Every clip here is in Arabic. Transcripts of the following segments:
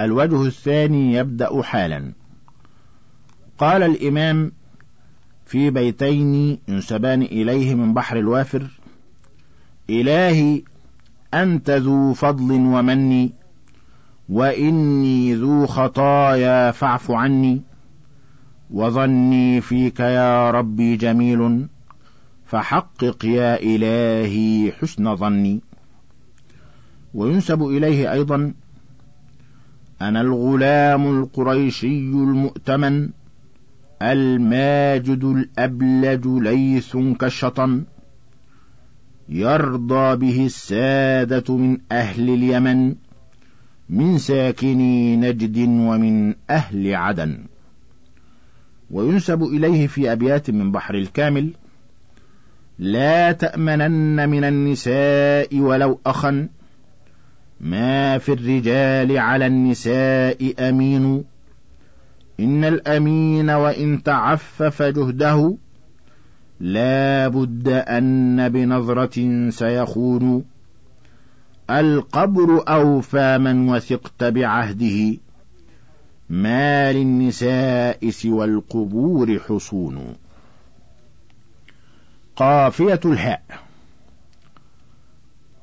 الوجه الثاني يبدأ حالا. قال الإمام في بيتين ينسبان إليه من بحر الوافر إلهي أنت ذو فضل ومن وإني ذو خطايا فاعف عني وظني فيك يا ربي جميل فحقق يا إلهي حسن ظني. وينسب إليه أيضا أنا الغلام القريشي المؤتمن الماجد الأبلج ليث كالشطن يرضى به السادة من أهل اليمن من ساكني نجد ومن أهل عدن. وينسب إليه في أبيات من بحر الكامل لا تأمنن من النساء ولو أخا ما في الرجال على النساء أمين. إن الأمين وإن تعفف جهده لا بد أن بنظرة سيخون. القبر أوفى من وثقت بعهده. ما للنساء سوى القبور حصون. قافية الهاء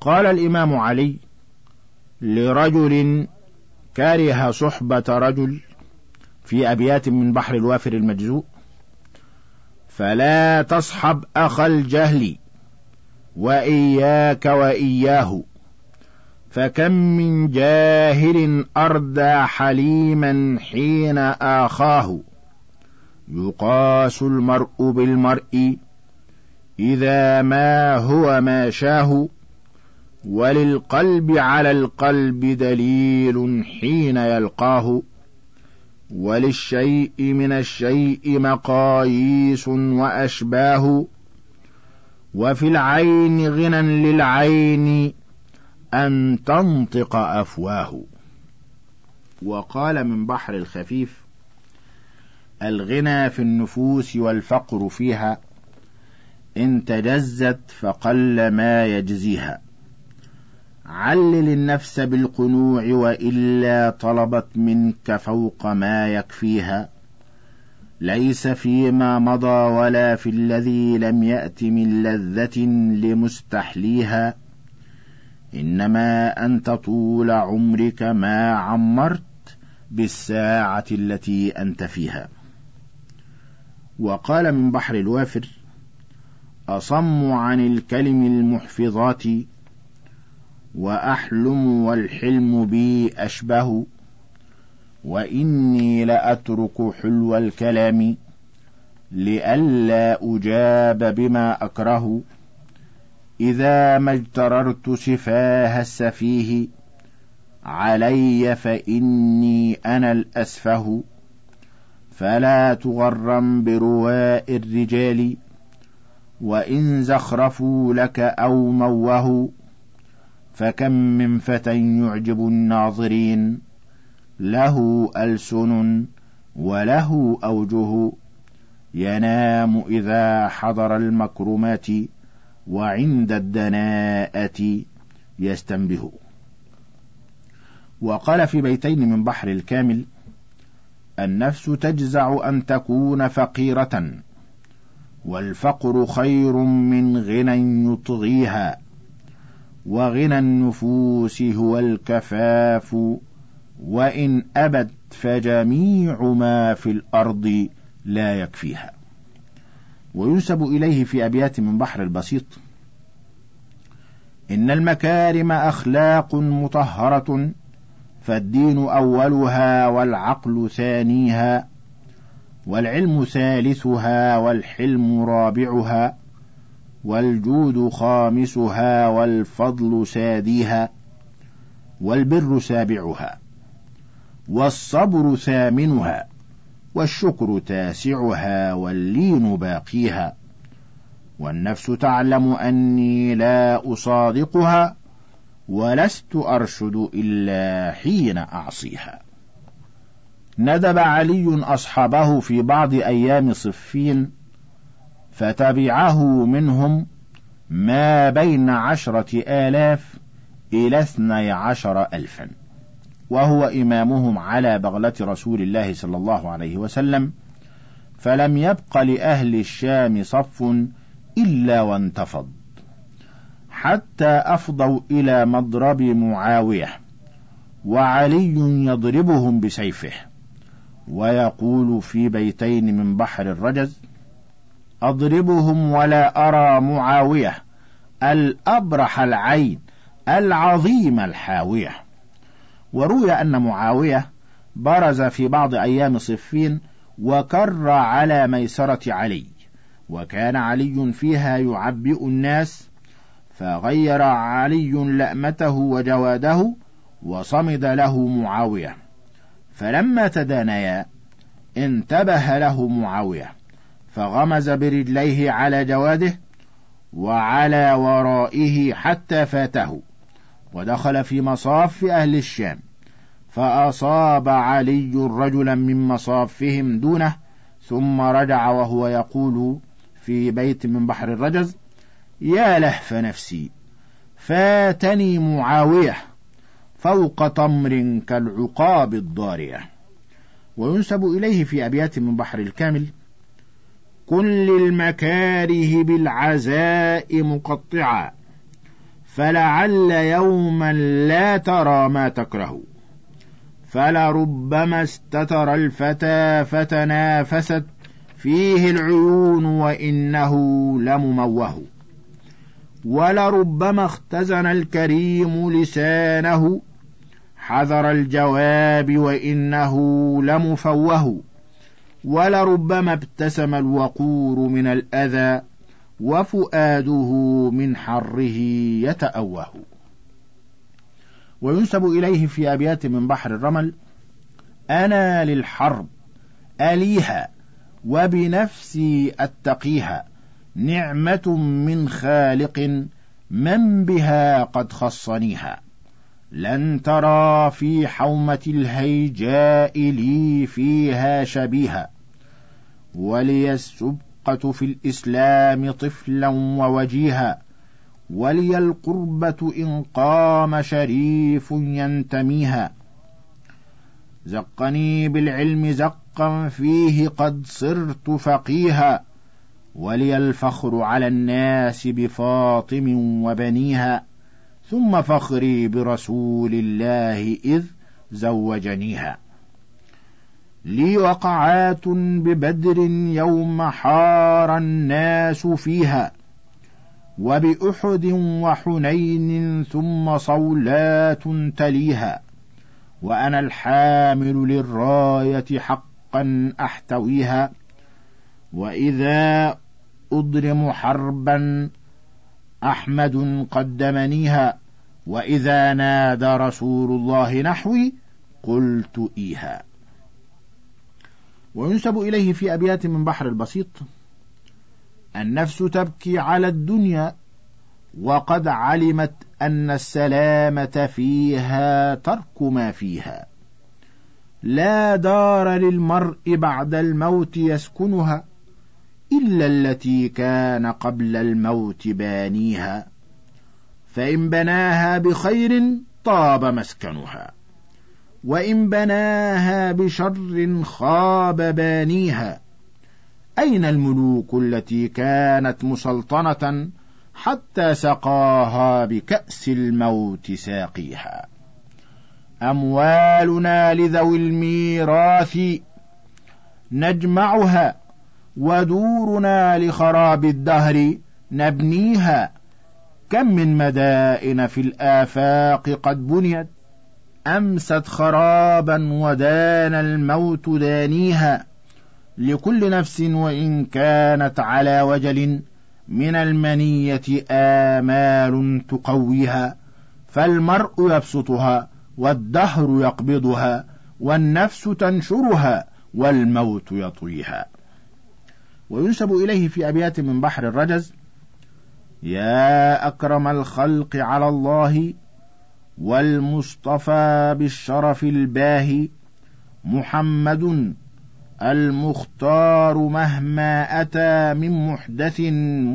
قال الإمام علي لرجل كره صحبة رجل في أبيات من بحر الوافر المجزوء فلا تصحب أخا الجهل وإياك وإياه فكم من جاهل أردى حليما حين آخاه. يقاس المرء بالمرء إذا ما هو ما شاه. وللقلب على القلب دليل حين يلقاه وللشيء من الشيء مقاييس وأشباه وفي العين غنى للعين أن تنطق أفواه. وقال من بحر الخفيف الغنى في النفوس والفقر فيها إن تجزت فقل ما يجزيها. علل النفس بالقنوع وإلا طلبت منك فوق ما يكفيها. ليس فيما مضى ولا في الذي لم يأت من لذة لمستحليها. إنما أنت طول عمرك ما عمرت بالساعة التي أنت فيها. وقال من بحر الوافر أصم عن الكلم المحفظات وأحلم والحلم بي أشبه وإني لأترك حلو الكلام لئلا أجاب بما أكره. إذا ما اجتررت سفاه السفيه علي فإني أنا الأسفه. فلا تغرم برواء الرجال وإن زخرفوا لك أو موهوا. فكم من فتى يعجب الناظرين له ألسن وله أوجه ينام إذا حضر المكرمات وعند الدناءة يستنبه. وقال في بيتين من بحر الكامل النفس تجزع أن تكون فقيرة والفقر خير من غنى يطغيها. وغنى النفوس هو الكفاف وإن أبت فجميع ما في الأرض لا يكفيها. وينسب إليه في أبيات من بحر البسيط إن المكارم أخلاق مطهرة فالدين أولها والعقل ثانيها والعلم ثالثها والحلم رابعها والجود خامسها والفضل ساديها والبر سابعها والصبر ثامنها والشكر تاسعها واللين باقيها والنفس تعلم أني لا أصادقها ولست أرشد إلا حين أعصيها. ندب علي أصحابه في بعض أيام صفين فتبعه منهم ما بين عشرة آلاف إلى اثني عشر ألفا. وهو إمامهم على بغلة رسول الله صلى الله عليه وسلم. فلم يبق لأهل الشام صف إلا وانتفض. حتى أفضوا إلى مضرب معاوية وعلي يضربهم بسيفه ويقول في بيتين من بحر الرجز أضربهم ولا أرى معاوية الأبرح العين العظيم الحاوية. وروي أن معاوية برز في بعض أيام صفين وكر على ميسرة علي وكان علي فيها يعبئ الناس فغير علي لأمته وجواده وصمد له معاوية. فلما تدانيا انتبه له معاوية. فغمز برجليه على جواده وعلى ورائه حتى فاته. ودخل في مصاف أهل الشام. فأصاب علي رجلا من مصافهم دونه ثم رجع وهو يقول في بيت من بحر الرجز يا لهف نفسي فاتني معاوية فوق تمر كالعقاب الضارية. وينسب إليه في أبيات من بحر الكامل كل المكاره بالعزاء مقطعا فلعل يوما لا ترى ما تكره. فلربما استتر الفتى فتنافست فيه العيون وإنه لمموه. ولربما اختزن الكريم لسانه حذر الجواب وإنه لمفوه. ولربما ابتسم الوقور من الأذى وفؤاده من حره يتأوه. وينسب إليه في أبيات من بحر الرمل أنا للحرب أليها وبنفسي أتقيها نعمة من خالق من بها قد خصنيها. لن ترى في حومة الهيجاء لي فيها شبيها ولي السبقة في الإسلام طفلا ووجيها ولي القربة إن قام شريف ينتميها. زقني بالعلم زقا فيه قد صرت فقيها ولي الفخر على الناس بفاطم وبنيها. ثم فخري برسول الله إذ زوجنيها. لي وقعات ببدر يوم حار الناس فيها وبأحد وحنين ثم صولات تليها وأنا الحامل للراية حقا أحتويها وإذا أضرم حربا أحمد قدمنيها. وإذا نادى رسول الله نحوي قلت إيها. وينسب إليه في أبيات من بحر البسيط. النفس تبكي على الدنيا وقد علمت أن السلامة فيها ترك ما فيها. لا دار للمرء بعد الموت يسكنها إلا التي كان قبل الموت بانيها. فإن بناها بخير طاب مسكنها وإن بناها بشر خاب بانيها. أين الملوك التي كانت مسلطنة حتى سقاها بكأس الموت ساقيها؟ أموالنا لذوي الميراث نجمعها ودورنا لخراب الدهر نبنيها. كم من مدائن في الآفاق قد بنيت؟ أمست خرابا ودان الموت دانيها لكل نفس وإن كانت على وجل من المنية آمال تقويها فالمرء يبسطها والدهر يقبضها والنفس تنشرها والموت يطويها. وينسب إليه في أبيات من بحر الرجز يا أكرم الخلق على الله والمصطفى بالشرف الباهي محمد المختار مهما أتى من محدث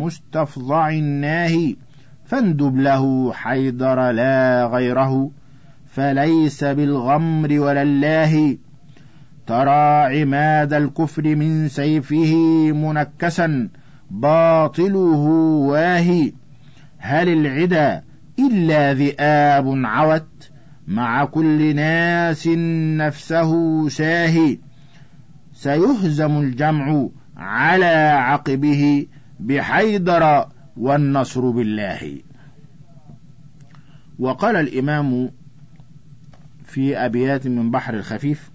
مستفضع ناهي فاندب له حيدر لا غيره فليس بالغمر ولا الله ترى عماد الكفر من سيفه منكسا باطله واهي. هل العدا إلا ذئاب عوت مع كل ناس نفسه ساهي سيهزم الجمع على عقبه بحيدر والنصر بالله. وقال الإمام في أبيات من بحر الخفيف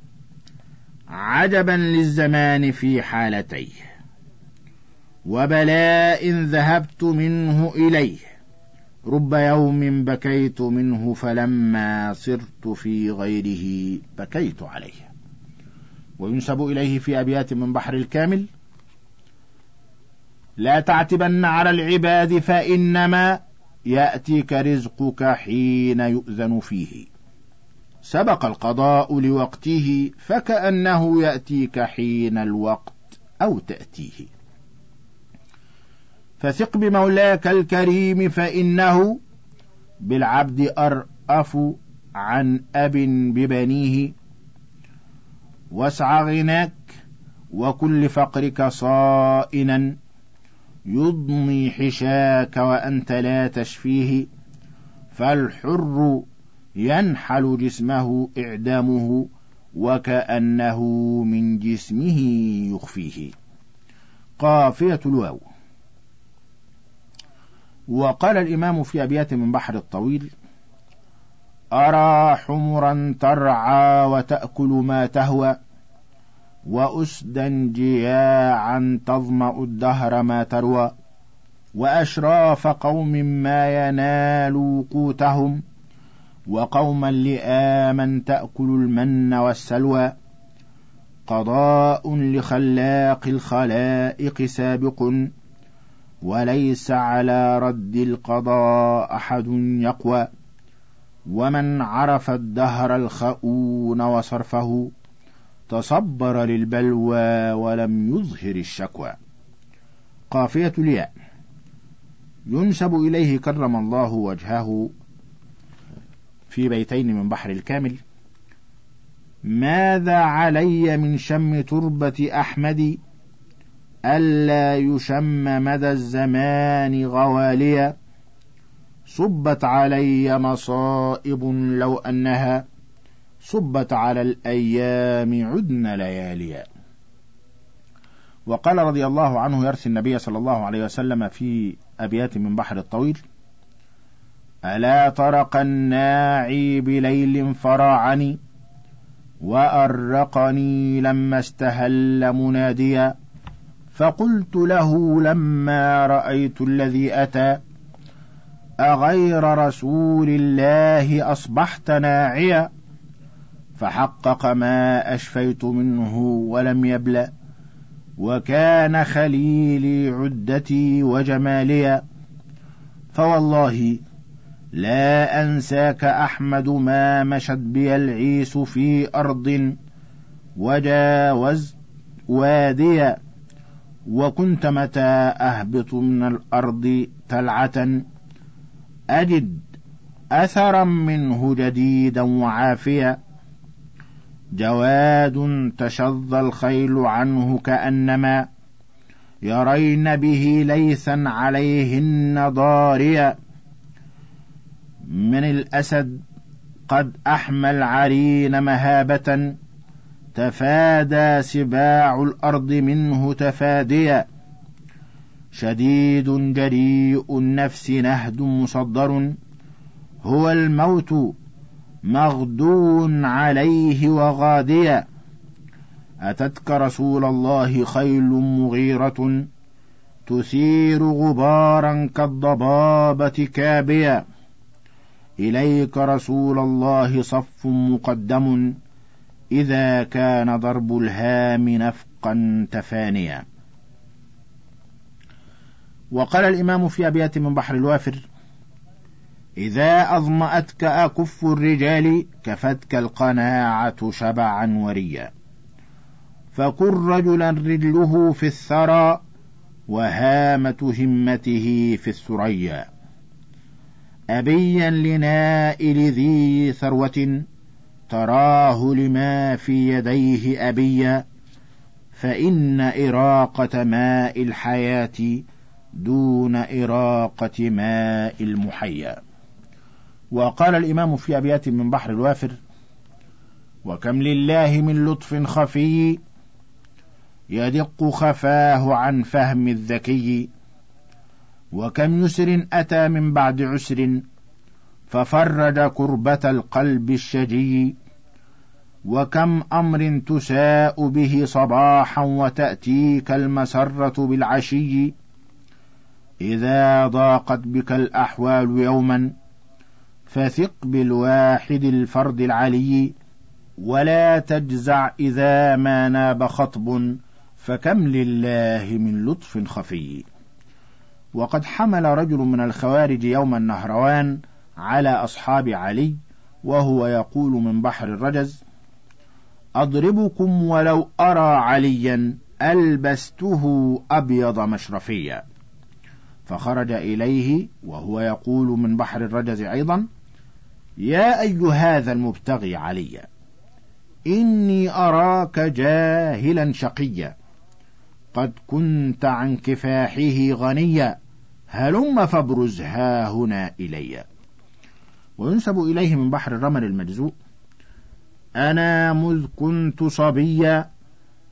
عجبا للزمان في حالتيه. وبلاء ذهبت منه إليه. رب يوم بكيت منه فلما صرت في غيره بكيت عليه. وينسب إليه في أبيات من بحر الكامل. لا تعتبن على العباد فإنما يأتيك رزقك حين يؤذن فيه. سبق القضاء لوقته فكأنه يأتيك حين الوقت أو تأتيه. فثق بمولاك الكريم فإنه بالعبد أرأف عن أب ببنيه. واسع غناك وكل فقرك صائنا. يضني حشاك وأنت لا تشفيه. فالحر ينحل جسمه إعدامه وكأنه من جسمه يخفيه. قافية الواو. وقال الإمام في أبيات من بحر الطويل أرى حمرا ترعى وتأكل ما تهوى وأسدا جياعا تظمأ الدهر ما تروى وأشراف قوم ما ينال قوتهم وقوما لآما تأكل المن والسلوى قضاء لخلاق الخلائق سابق وليس على رد القضاء أحد يقوى. ومن عرف الدهر الخؤون وصرفه تصبر للبلوى ولم يظهر الشكوى. قافية الياء. ينسب إليه كرم الله وجهه في بيتين من بحر الكامل. ماذا علي من شم تربة أحمد؟ ألا يشم مدى الزمان غواليا صبت علي مصائب لو أنها صبت على الأيام عدن لياليا. وقال رضي الله عنه يرثي النبي صلى الله عليه وسلم في أبيات من بحر الطويل ألا طرق الناعي بليل فراعني وأرقني لما استهل مناديا. فقلت له لما رأيت الذي أتى أغير رسول الله أصبحت ناعيا؟ فحقق ما أشفيت منه ولم يبلأ وكان خليلي عدتي وجماليا. فوالله لا أنساك أحمد ما مشت بي العيس في أرض وجاوز واديا. وكنت متى أهبط من الأرض تلعة؟ أجد أثرا منه جديدا وعافيا. جواد تشظى الخيل عنه كأنما يرين به ليثا عليهن ضاريا. من الأسد قد أحمى العرين مهابة. تفادى سباع الأرض منه تفاديا. شديد جريء النفس نهد مصدر. هو الموت مغدو عليه وغاديا. أتتك رسول الله خيل مغيرة تثير غبارا كالضبابة كابيا. إليك رسول الله صف مقدم. إذا كان ضرب الهام نفقا تفانيا. وقال الإمام في أبيات من بحر الوافر إذا أظمأتك أكف الرجال كفتك القناعة شبعا وريا. فكن رجلا رجله في الثرى وهامة همته في الثريا. أبيا لنائل ذي ثروة تراه لما في يديه أبيا فإن إراقة ماء الحياة دون إراقة ماء المحيا. وقال الإمام في أبيات من بحر الوافر وكم لله من لطف خفي يدق خفاه عن فهم الذكي وكم يسر أتى من بعد عسر ففرج كربة القلب الشجي. وكم أمر تساء به صباحا وتأتيك المسرة بالعشي؟ إذا ضاقت بك الأحوال يوما فثق بالواحد الفرد العلي. ولا تجزع إذا ما ناب خطب فكم لله من لطف خفي. وقد حمل رجل من الخوارج يوم النهروان على أصحاب علي وهو يقول من بحر الرجز أضربكم ولو أرى عليا ألبسته أبيض مشرفيا فخرج إليه وهو يقول من بحر الرجز أيضا يا أي هذا المبتغي عليا إني أراك جاهلا شقيا. قد كنت عن كفاحه غنيا هلم فابرز ها هنا إلي. وينسب إليه من بحر الرمل المجزوء أنا مذ كنت صبيا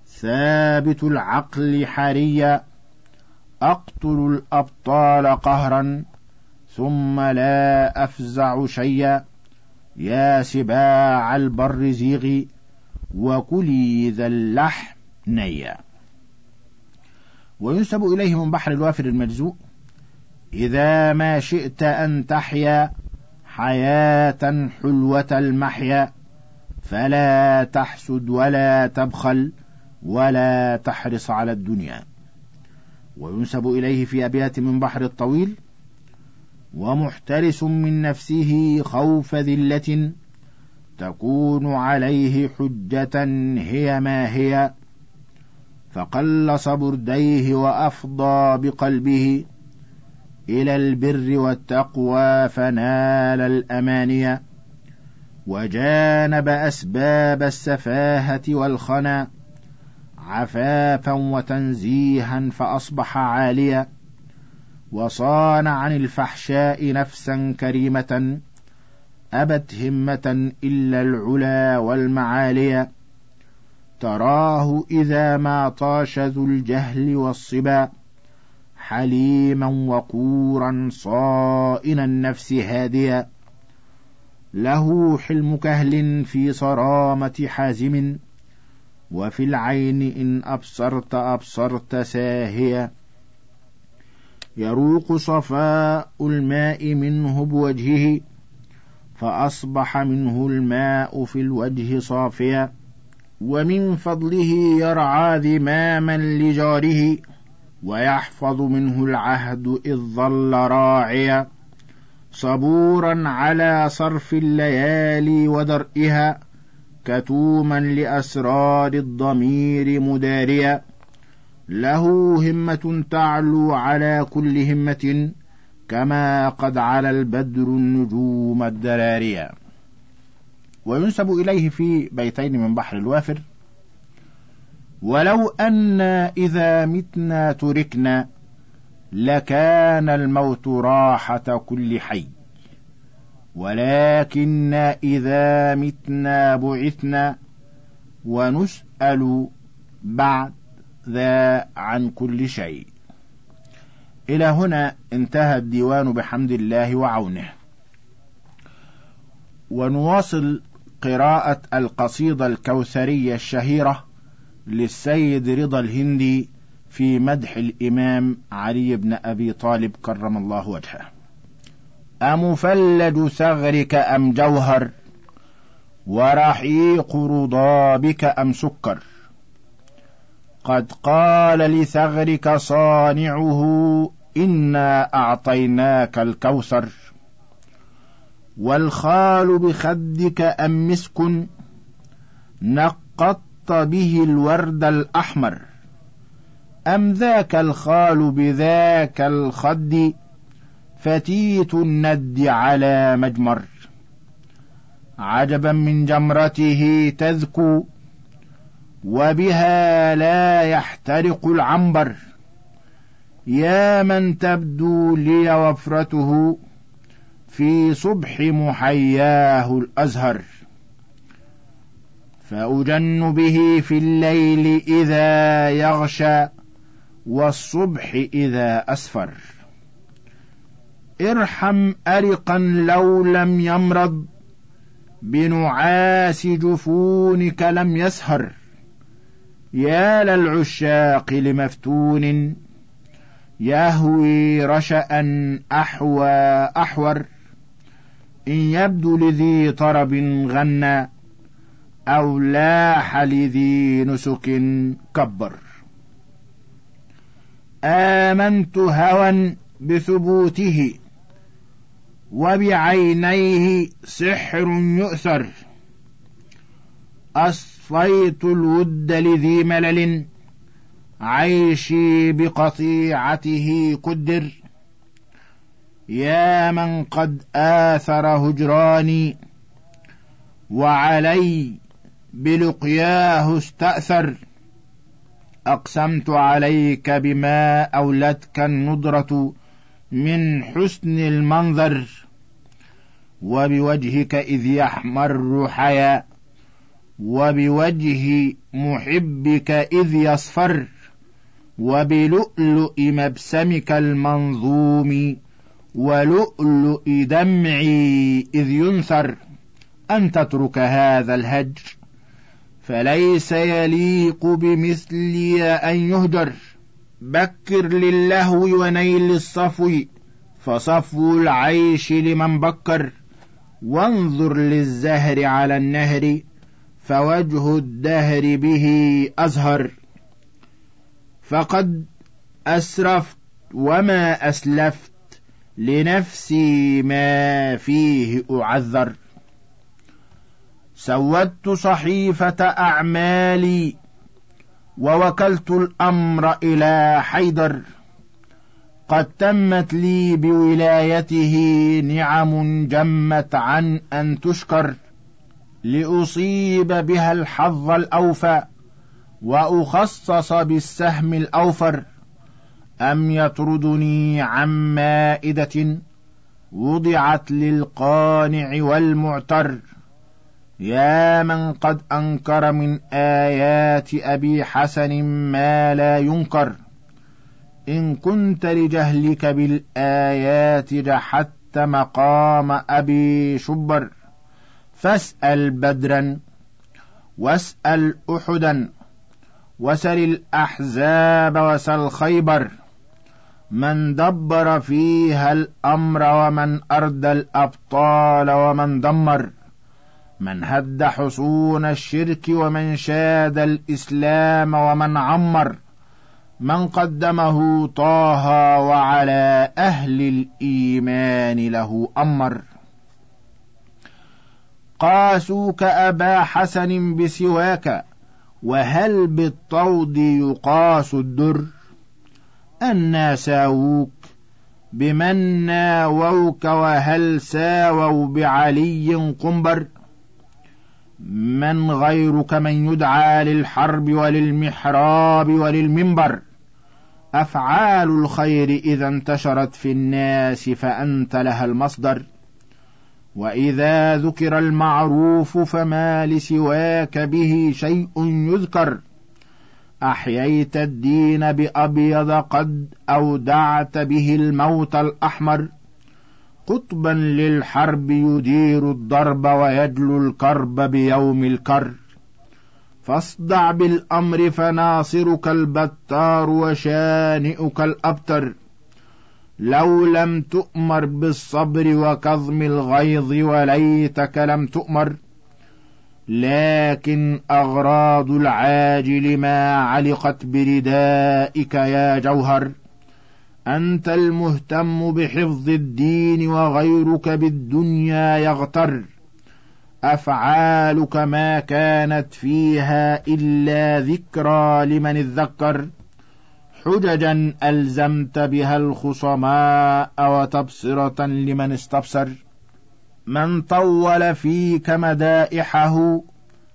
ثابت العقل حريا أقتل الأبطال قهرا ثم لا أفزع شيئا يا سباع البر زيغي وكلي ذا اللحم نيا. وينسب إليه من بحر الوافر المجزوء إذا ما شئت أن تحيا حياة حلوة المحيا. فلا تحسد ولا تبخل ولا تحرص على الدنيا. وينسب إليه في أبيات من بحر الطويل ومحترس من نفسه خوف ذلة تكون عليه حجة هي ما هي. فقلص برديه وأفضى بقلبه إلى البر والتقوى فنال الأماني. وجانب أسباب السفاهة والخنا عفافا وتنزيها فأصبح عاليا وصان عن الفحشاء نفسا كريمة أبت همة إلا العلا والمعالي تراه إذا ما طاش ذو الجهل والصبا حليما وقورا صائن النفس هاديا له حلم كهل في صرامة حازم وفي العين إن أبصرت أبصرت ساهيا يروق صفاء الماء منه بوجهه فأصبح منه الماء في الوجه صافيا ومن فضله يرعى ذماما لجاره ويحفظ منه العهد إذ ظل راعيا. صبورا على صرف الليالي ودرئها كتوما لأسرار الضمير مداريا. له همة تعلو على كل همة كما قد على البدر النجوم الدراريا. وينسب إليه في بيتين من بحر الوافر. ولو أن إذا متنا تركنا لكان الموت راحة كل حي. ولكن إذا متنا بعثنا ونسأل بعد ذا عن كل شيء. إلى هنا انتهى الديوان بحمد الله وعونه. ونواصل قراءة القصيدة الكوثرية الشهيرة للسيد رضا الهندي في مدح الإمام علي بن أبي طالب كرم الله وجهه. أمفلج ثغرك أم جوهر؟ ورحيق رضابك أم سكر؟ قد قال لثغرك صانعه إنا أعطيناك الكوثر. والخال بخدك أم مسك؟ نقضت به الورد الأحمر. أم ذاك الخال بذاك الخد فتيت الند على مجمر. عجبا من جمرته تذكو وبها لا يحترق العنبر. يا من تبدو لي وفرته في صبح محياه الأزهر. فأجن به في الليل إذا يغشى والصبح إذا أسفر. ارحم أرقا لو لم يمرض بنعاس جفونك لم يسهر. يا للعشاق لمفتون يهوي رشأ أحوى أحور. إن يبدو لذي طرب غنى أو لاح لذي نسك كبر. آمنت هوى بثبوته وبعينيه سحر يؤثر. أصفيت الود لذي ملل عيشي بقطيعته قدر. يا من قد آثر هجراني وعلي بلقياه استأثر. أقسمت عليك بما أولتك الندرة من حسن المنظر وبوجهك إذ يحمر حيا وبوجه محبك إذ يصفر وبلؤلؤ مبسمك المنظوم ولؤلؤ دمعي إذ ينثر. أن تترك هذا الهجر. فليس يليق بمثلي أن يهجر بكر للهو ونيل الصفو فصفو العيش لمن بكر. وانظر للزهر على النهر فوجه الدهر به أزهر. فقد أسرفت وما أسلفت لنفسي ما فيه أعذر. سودت صحيفة أعمالي ووكلت الأمر إلى حيدر. قد تمت لي بولايته نعم جمت عن أن تشكر. لأصيب بها الحظ الأوفى وأخصص بالسهم الأوفر. أم يطردني عن مائدة وضعت للقانع والمعتر. يا من قد أنكر من آيات أبي حسن ما لا ينكر إن كنت لجهلك بالآيات جحدت مقام أبي شبر فاسأل بدرا واسأل أحدا وسل الأحزاب وسل خيبر من دبر فيها الأمر ومن أردى الأبطال ومن دمر من هد حصون الشرك ومن شاد الإسلام ومن عمر من قدمه طه وعلى أهل الإيمان له أمر. قاسوك أبا حسن بسواك وهل بالطود يقاس الدر؟ أنا ساووك بمن ناووك وهل ساووا بعلي قنبر؟ من غيرك من يدعى للحرب وللمحراب وللمنبر. أفعال الخير إذا انتشرت في الناس فأنت لها المصدر. وإذا ذكر المعروف فما لسواك به شيء يذكر. أحييت الدين بأبيض قد أودعت به الموت الأحمر. قطبا للحرب يدير الضرب ويجلو الكرب بيوم الكر. فاصدع بالأمر فناصرك البتار وشانئك الأبتر. لو لم تؤمر بالصبر وكظم الغيظ وليتك لم تؤمر. لكن أغراض العاجل ما علقت بردائك يا جوهر. أنت المهتم بحفظ الدين وغيرك بالدنيا يغتر. أفعالك ما كانت فيها إلا ذكرى لمن اذكر حججا ألزمت بها الخصماء وتبصرة لمن استبصر. من طول فيك مدائحه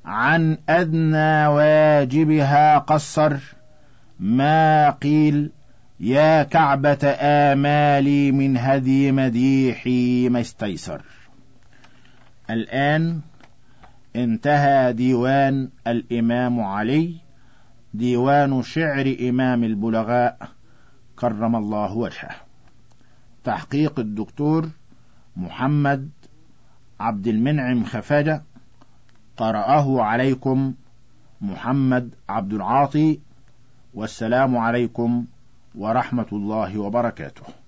عن أدنى واجبها قصر. ما قيل يا كعبة آمالي من هدي مديحي ما استيسر. الآن انتهى ديوان الإمام علي ديوان شعر إمام البلغاء كرم الله وجهه. تحقيق الدكتور محمد عبد المنعم خفاجة. قرأه عليكم محمد عبد العاطي. والسلام عليكم ورحمة الله وبركاته.